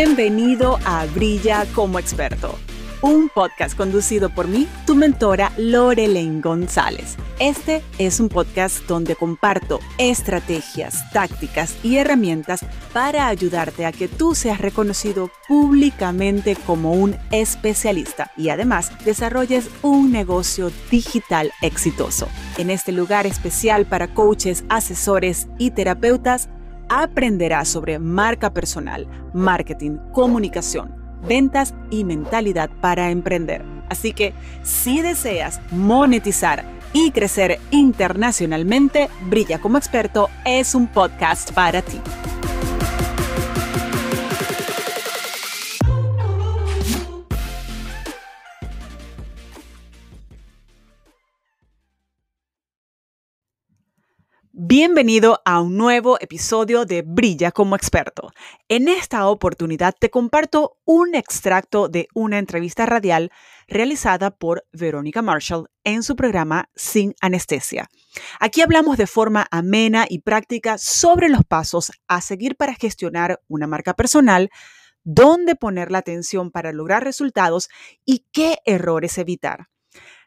Bienvenido a Brilla como experto, un podcast conducido por mí, tu mentora Lorelaine González. Este es un podcast donde comparto estrategias, tácticas y herramientas para ayudarte a que tú seas reconocido públicamente como un especialista y además desarrolles un negocio digital exitoso. En este lugar especial para coaches, asesores y terapeutas, aprenderás sobre marca personal, marketing, comunicación, ventas y mentalidad para emprender. Así que si deseas monetizar y crecer internacionalmente, Brilla como experto es un podcast para ti. Bienvenido a un nuevo episodio de Brilla como experto. En esta oportunidad te comparto un extracto de una entrevista radial realizada por Verónica Marshall en su programa Sin Anestesia. Aquí hablamos de forma amena y práctica sobre los pasos a seguir para gestionar una marca personal, dónde poner la atención para lograr resultados y qué errores evitar.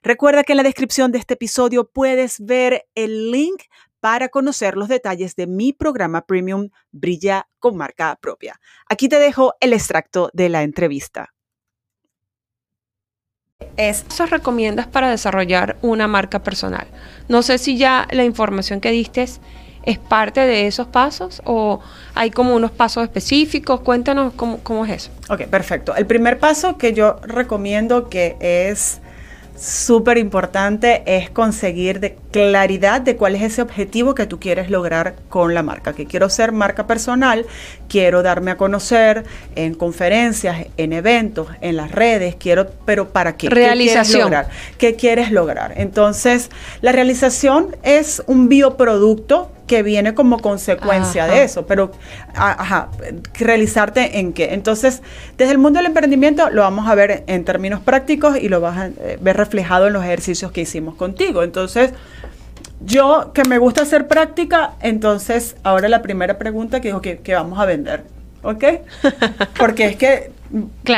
Recuerda que en la descripción de este episodio puedes ver el link para conocer los detalles de mi programa premium Brilla con marca propia. Aquí te dejo el extracto de la entrevista. ¿Eso recomiendas para desarrollar una marca personal? No sé si ya la información que diste es parte de esos pasos o hay como unos pasos específicos. Cuéntanos cómo, cómo es eso. Ok, perfecto. El primer paso que yo recomiendo que es súper importante es conseguir de claridad de cuál es ese objetivo que tú quieres lograr con la marca. Que quiero ser marca personal, quiero darme a conocer en conferencias, en eventos, en las redes, quiero, pero ¿para qué? Realización. ¿Qué quieres lograr? ¿Qué quieres lograr? Entonces, la realización es un bioproducto que viene como consecuencia de eso, pero ajá, realizarte en qué. Entonces, desde el mundo del emprendimiento lo vamos a ver en términos prácticos y lo vas a eh, ver reflejado en los ejercicios que hicimos contigo. Entonces, yo que me gusta hacer práctica, entonces ahora la primera pregunta que digo que, vamos a vender, ¿ok? Porque es que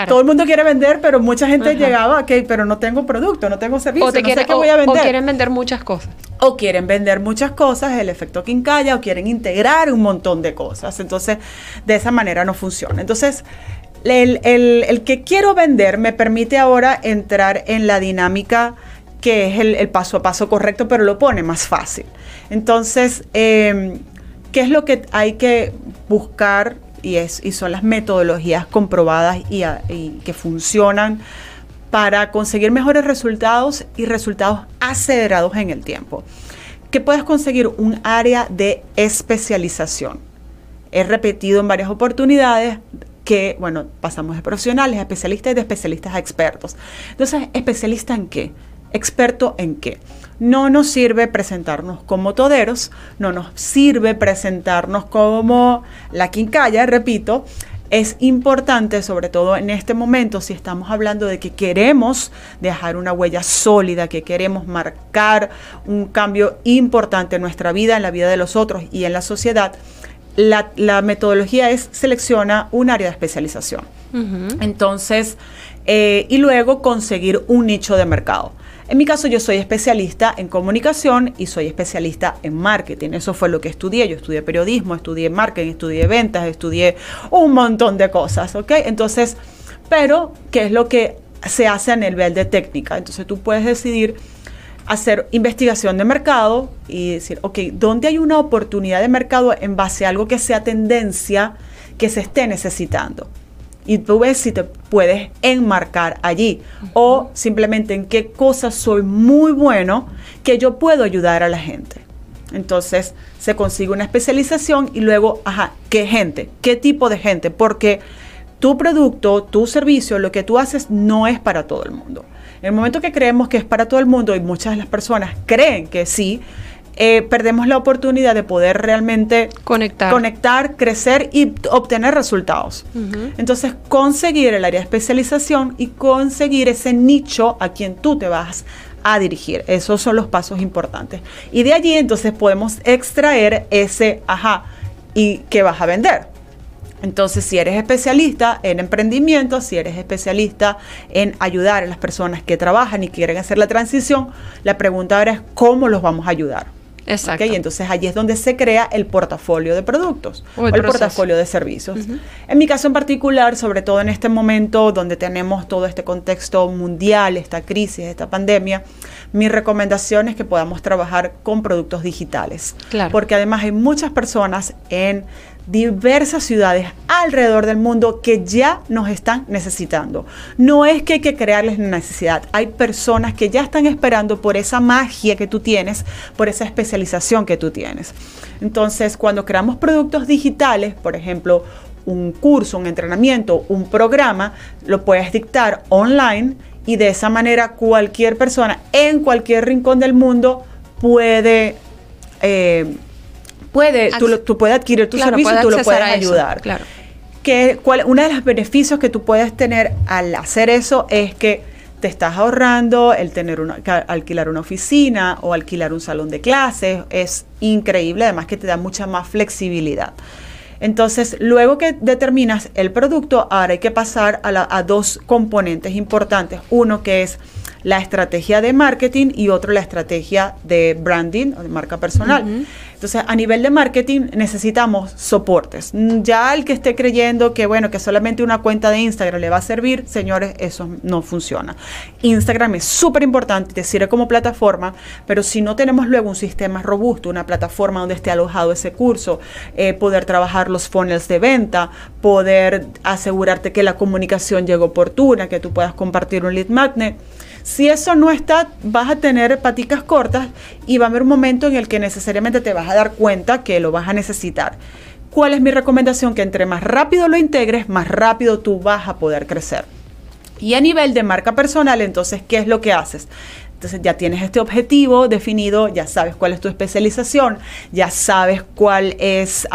todo el mundo quiere vender, pero mucha gente llegaba, ok, pero no tengo producto, no tengo servicio, no sé qué voy a vender. O quieren vender muchas cosas o quieren vender muchas cosas, el efecto quincalla, o quieren integrar un montón de cosas. Entonces, de esa manera no funciona. Entonces, el, que quiero vender me permite ahora entrar en la dinámica que es el, paso a paso correcto, pero lo pone más fácil. Entonces, em, ¿qué es lo que hay que buscar? Y, son las metodologías comprobadas y, y que funcionan para conseguir mejores resultados y resultados acelerados en el tiempo. Que puedes conseguir un área de especialización. He repetido en varias oportunidades que, bueno, pasamos de profesionales a especialistas y de especialistas a expertos. Entonces, ¿especialista en qué? ¿Experto en qué? No nos sirve presentarnos como toderos, no nos sirve presentarnos como la quincalla, repito, es importante, sobre todo en este momento, si estamos hablando de que queremos dejar una huella sólida, que queremos marcar un cambio importante en nuestra vida, en la vida de los otros y en la sociedad, la, metodología es selecciona un área de especialización. Entonces, eh, y luego conseguir un nicho de mercado. En mi caso yo soy especialista en comunicación y soy especialista en marketing. Eso fue lo que estudié. Yo estudié periodismo, estudié marketing, estudié ventas, estudié un montón de cosas, ¿ok? Entonces, pero, ¿qué es lo que se hace a nivel de técnica? Entonces tú puedes decidir hacer investigación de mercado y decir, ok, ¿dónde hay una oportunidad de mercado en base a algo que sea tendencia que se esté necesitando? Y tú ves si te puedes enmarcar allí o simplemente en qué cosas soy muy bueno que yo puedo ayudar a la gente. Entonces se consigue una especialización y luego, ajá, ¿qué gente? ¿Qué tipo de gente? Porque tu producto, tu servicio, lo que tú haces no es para todo el mundo. En el momento que creemos que es para todo el mundo y muchas de las personas creen que sí, eh, perdemos la oportunidad de poder realmente conectar, conectar crecer y obtener resultados. Entonces, conseguir el área de especialización y conseguir ese nicho a quien tú te vas a dirigir. Esos son los pasos importantes. Y de allí entonces podemos extraer ese, ajá, ¿y qué vas a vender? Entonces, si eres especialista en emprendimiento, si eres especialista en ayudar a las personas que trabajan y quieren hacer la transición, la pregunta ahora es cómo los vamos a ayudar. Exacto. Y entonces allí es donde se crea el portafolio de productos o el, portafolio de servicios. En mi caso en particular, sobre todo en este momento donde tenemos todo este contexto mundial, esta crisis, esta pandemia, mi recomendación es que podamos trabajar con productos digitales. Claro. Porque además hay muchas personas en diversas ciudades alrededor del mundo que ya nos están necesitando. No es que hay que crearles necesidad, hay personas que ya están esperando por esa magia que tú tienes, por esa especialización que tú tienes. Entonces, cuando creamos productos digitales, por ejemplo, un curso, un entrenamiento, un programa, lo puedes dictar online y de esa manera cualquier persona en cualquier rincón del mundo puede... Eh, puede, tú, tú, puedes adquirir tu servicio y tú lo puedes ayudar. claro. Que, cuál, uno de los beneficios que tú puedes tener al hacer eso es que te estás ahorrando el tener una, alquilar una oficina o alquilar un salón de clases. Es increíble, además que te da mucha más flexibilidad. Entonces, luego que determinas el producto, ahora hay que pasar a, a dos componentes importantes. Uno que es la estrategia de marketing y otro la estrategia de branding o de marca personal. Entonces, a nivel de marketing necesitamos soportes. Ya el que esté creyendo que, bueno, que solamente una cuenta de Instagram le va a servir, señores, eso no funciona. Instagram es súper importante, te sirve como plataforma, pero si no tenemos luego un sistema robusto, una plataforma donde esté alojado ese curso, eh, poder trabajar los funnels de venta, poder asegurarte que la comunicación llegue oportuna, que tú puedas compartir un lead magnet, si eso no está, vas a tener paticas cortas y va a haber un momento en el que necesariamente te vas a dar cuenta que lo vas a necesitar. ¿Cuál es mi recomendación? Que entre más rápido lo integres, más rápido tú vas a poder crecer. Y a nivel de marca personal, entonces, ¿qué es lo que haces? Entonces ya tienes este objetivo definido, ya sabes cuál es tu especialización, ya sabes cuál es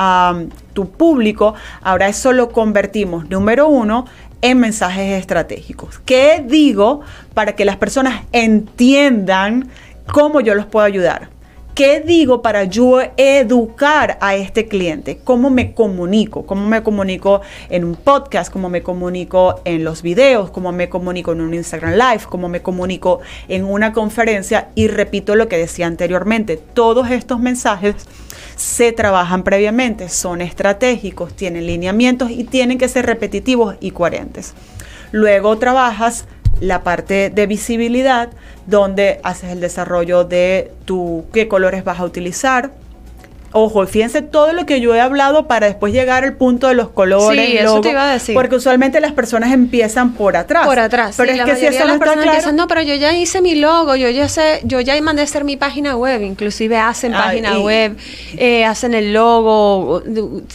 tu público. Ahora eso lo convertimos, número uno, en mensajes estratégicos. ¿Qué digo para que las personas entiendan cómo yo los puedo ayudar? ¿Qué digo para yo educar a este cliente? ¿Cómo me comunico? ¿Cómo me comunico en un podcast? ¿Cómo me comunico en los videos? ¿Cómo me comunico en un Instagram Live? ¿Cómo me comunico en una conferencia? Y repito lo que decía anteriormente, todos estos mensajes se trabajan previamente, son estratégicos, tienen lineamientos y tienen que ser repetitivos y coherentes. Luego trabajas la parte de visibilidad, donde haces el desarrollo de tu qué colores vas a utilizar, Ojo, fíjense todo lo que yo he hablado para después llegar al punto de los colores. Sí, eso te iba a decir. Porque usualmente las personas empiezan por atrás. Por atrás. Pero es que si eso no está claro, no, pero yo ya hice mi logo, yo ya sé, yo ya mandé a hacer mi página web, inclusive hacen página web, eh, hacen el logo,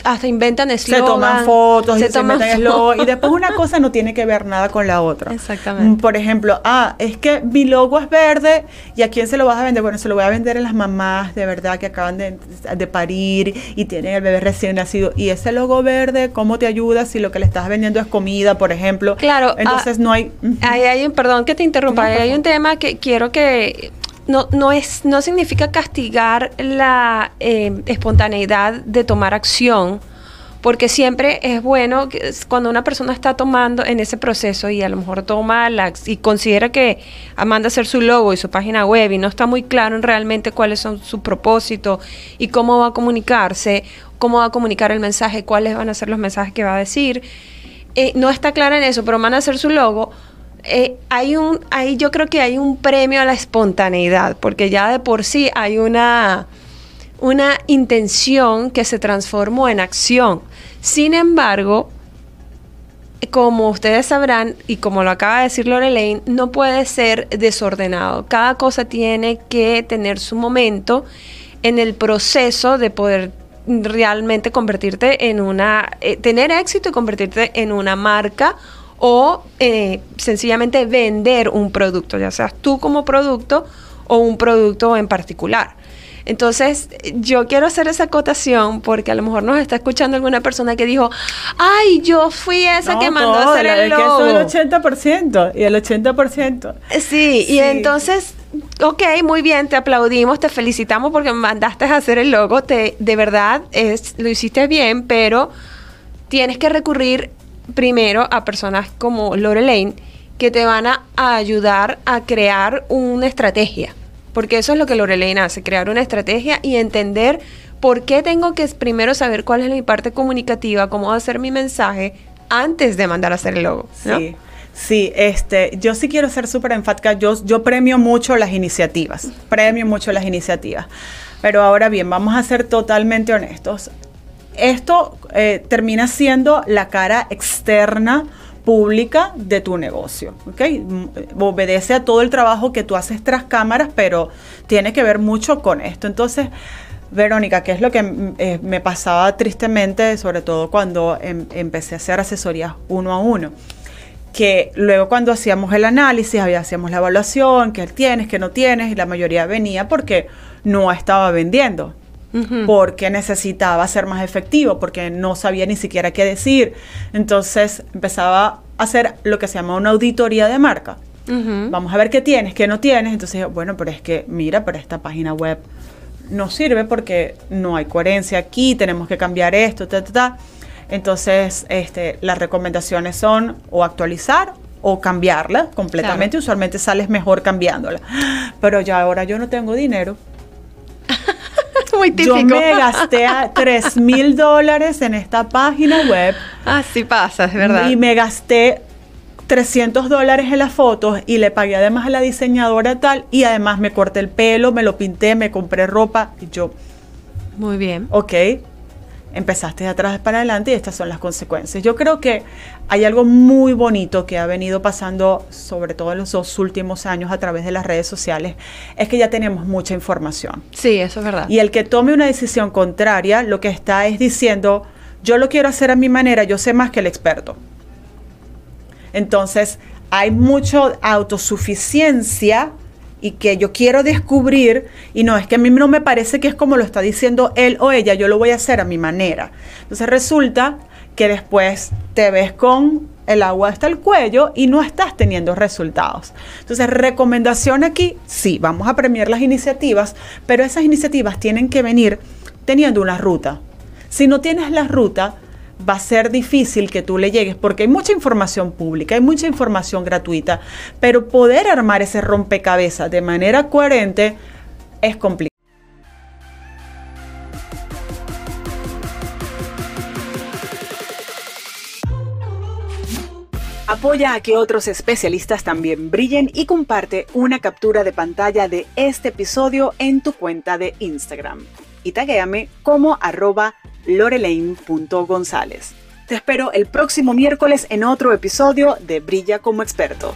hasta inventan eslogan. Se toman fotos, se, y toman se inventan y después una cosa no tiene que ver nada con la otra. Exactamente. Mm, por ejemplo, ah, es que mi logo es verde y a quién se lo vas a vender? Bueno, se lo voy a vender a las mamás de verdad que acaban de parir y tienen el bebé recién nacido. Y ese logo verde, ¿cómo te ayuda si lo que le estás vendiendo es comida, por ejemplo? Claro. Entonces no hay... hay un, perdón que te interrumpa, hay un tema que quiero que no, no, es, no significa castigar la eh, espontaneidad de tomar acción, porque siempre es bueno que cuando una persona está tomando en ese proceso y a lo mejor toma la, y considera que manda hacer su logo y su página web y no está muy claro en realmente cuáles son su propósito y cómo va a comunicarse, cómo va a comunicar el mensaje, cuáles van a ser los mensajes que va a decir, eh, no está clara en eso, pero manda a hacer su logo. Eh, hay un, ahí yo creo que hay un premio a la espontaneidad, porque ya de por sí hay una, una intención que se transformó en acción. Sin embargo, como ustedes sabrán, y como lo acaba de decir Lorelaine, no puede ser desordenado. Cada cosa tiene que tener su momento en el proceso de poder realmente convertirte en una, eh, tener éxito y convertirte en una marca o eh, sencillamente vender un producto, ya seas tú como producto o un producto en particular. Entonces, yo quiero hacer esa acotación porque a lo mejor nos está escuchando alguna persona que dijo, ay, yo fui esa que mandó a hacer el logo. el 80% y el 80%. Sí, sí, y entonces, ok, muy bien, te aplaudimos, te felicitamos porque mandaste a hacer el logo, te, de verdad es, lo hiciste bien, pero tienes que recurrir primero a personas como Lorelaine que te van a, a ayudar a crear una estrategia. Porque eso es lo que Lorelaine hace, crear una estrategia y entender por qué tengo que primero saber cuál es mi parte comunicativa, cómo hacer mi mensaje antes de mandar a hacer el logo. Sí. Sí, este, yo sí quiero ser súper enfática. Yo, yo premio mucho las iniciativas. Premio mucho las iniciativas. Pero ahora bien, vamos a ser totalmente honestos. Esto eh, termina siendo la cara externa pública de tu negocio, ¿ok? M- Obedece a todo el trabajo que tú haces tras cámaras, pero tiene que ver mucho con esto. Entonces, Verónica, ¿qué es lo que mm, eh, me pasaba tristemente, sobre todo cuando em- empecé a hacer asesorías uno a uno? que luego cuando hacíamos el análisis, hacíamos la evaluación, que tienes, que no tienes, y la mayoría venía porque no estaba vendiendo, Porque necesitaba ser más efectivo, porque no sabía ni siquiera qué decir. Entonces empezaba a hacer lo que se llama una auditoría de marca. Ujú. Vamos a ver qué tienes, qué no tienes. Entonces, bueno, pero es que, mira, pero esta página web no sirve porque no hay coherencia aquí, tenemos que cambiar esto, ta, ta, ta. Entonces, este, las recomendaciones son o actualizar o cambiarla completamente. Usualmente sales mejor cambiándola. Pero ya ahora yo no tengo dinero. Muy típico. Yo me gasté a 3 mil dólares en esta página web Así pasa, es verdad. y me gasté 300 dólares en las fotos y le pagué además a la diseñadora tal y además me corté el pelo, me lo pinté, me compré ropa y yo, Muy bien. ok, empezaste de atrás para adelante y estas son las consecuencias. Yo creo que hay algo muy bonito que ha venido pasando, sobre todo en los dos últimos años a través de las redes sociales, es que ya tenemos mucha información. Sí, eso es verdad. Y el que tome una decisión contraria, lo que está es diciendo, yo lo quiero hacer a mi manera, yo sé más que el experto. Entonces, hay mucho autosuficiencia y que yo quiero descubrir, y no, es que a mí no me parece que es como lo está diciendo él o ella, yo lo voy a hacer a mi manera. Entonces resulta que después te ves con el agua hasta el cuello y no estás teniendo resultados. Entonces, recomendación aquí, sí, vamos a premiar las iniciativas, pero esas iniciativas tienen que venir teniendo una ruta. Si no tienes la ruta, va a ser difícil que tú le llegues porque hay mucha información pública, hay mucha información gratuita, pero poder armar ese rompecabezas de manera coherente es complicado. Apoya a que otros especialistas también brillen y comparte una captura de pantalla de este episodio en tu cuenta de Instagram. Y taguéame como arroba lorelaine.gonzález. Te espero el próximo miércoles en otro episodio de Brilla como experto.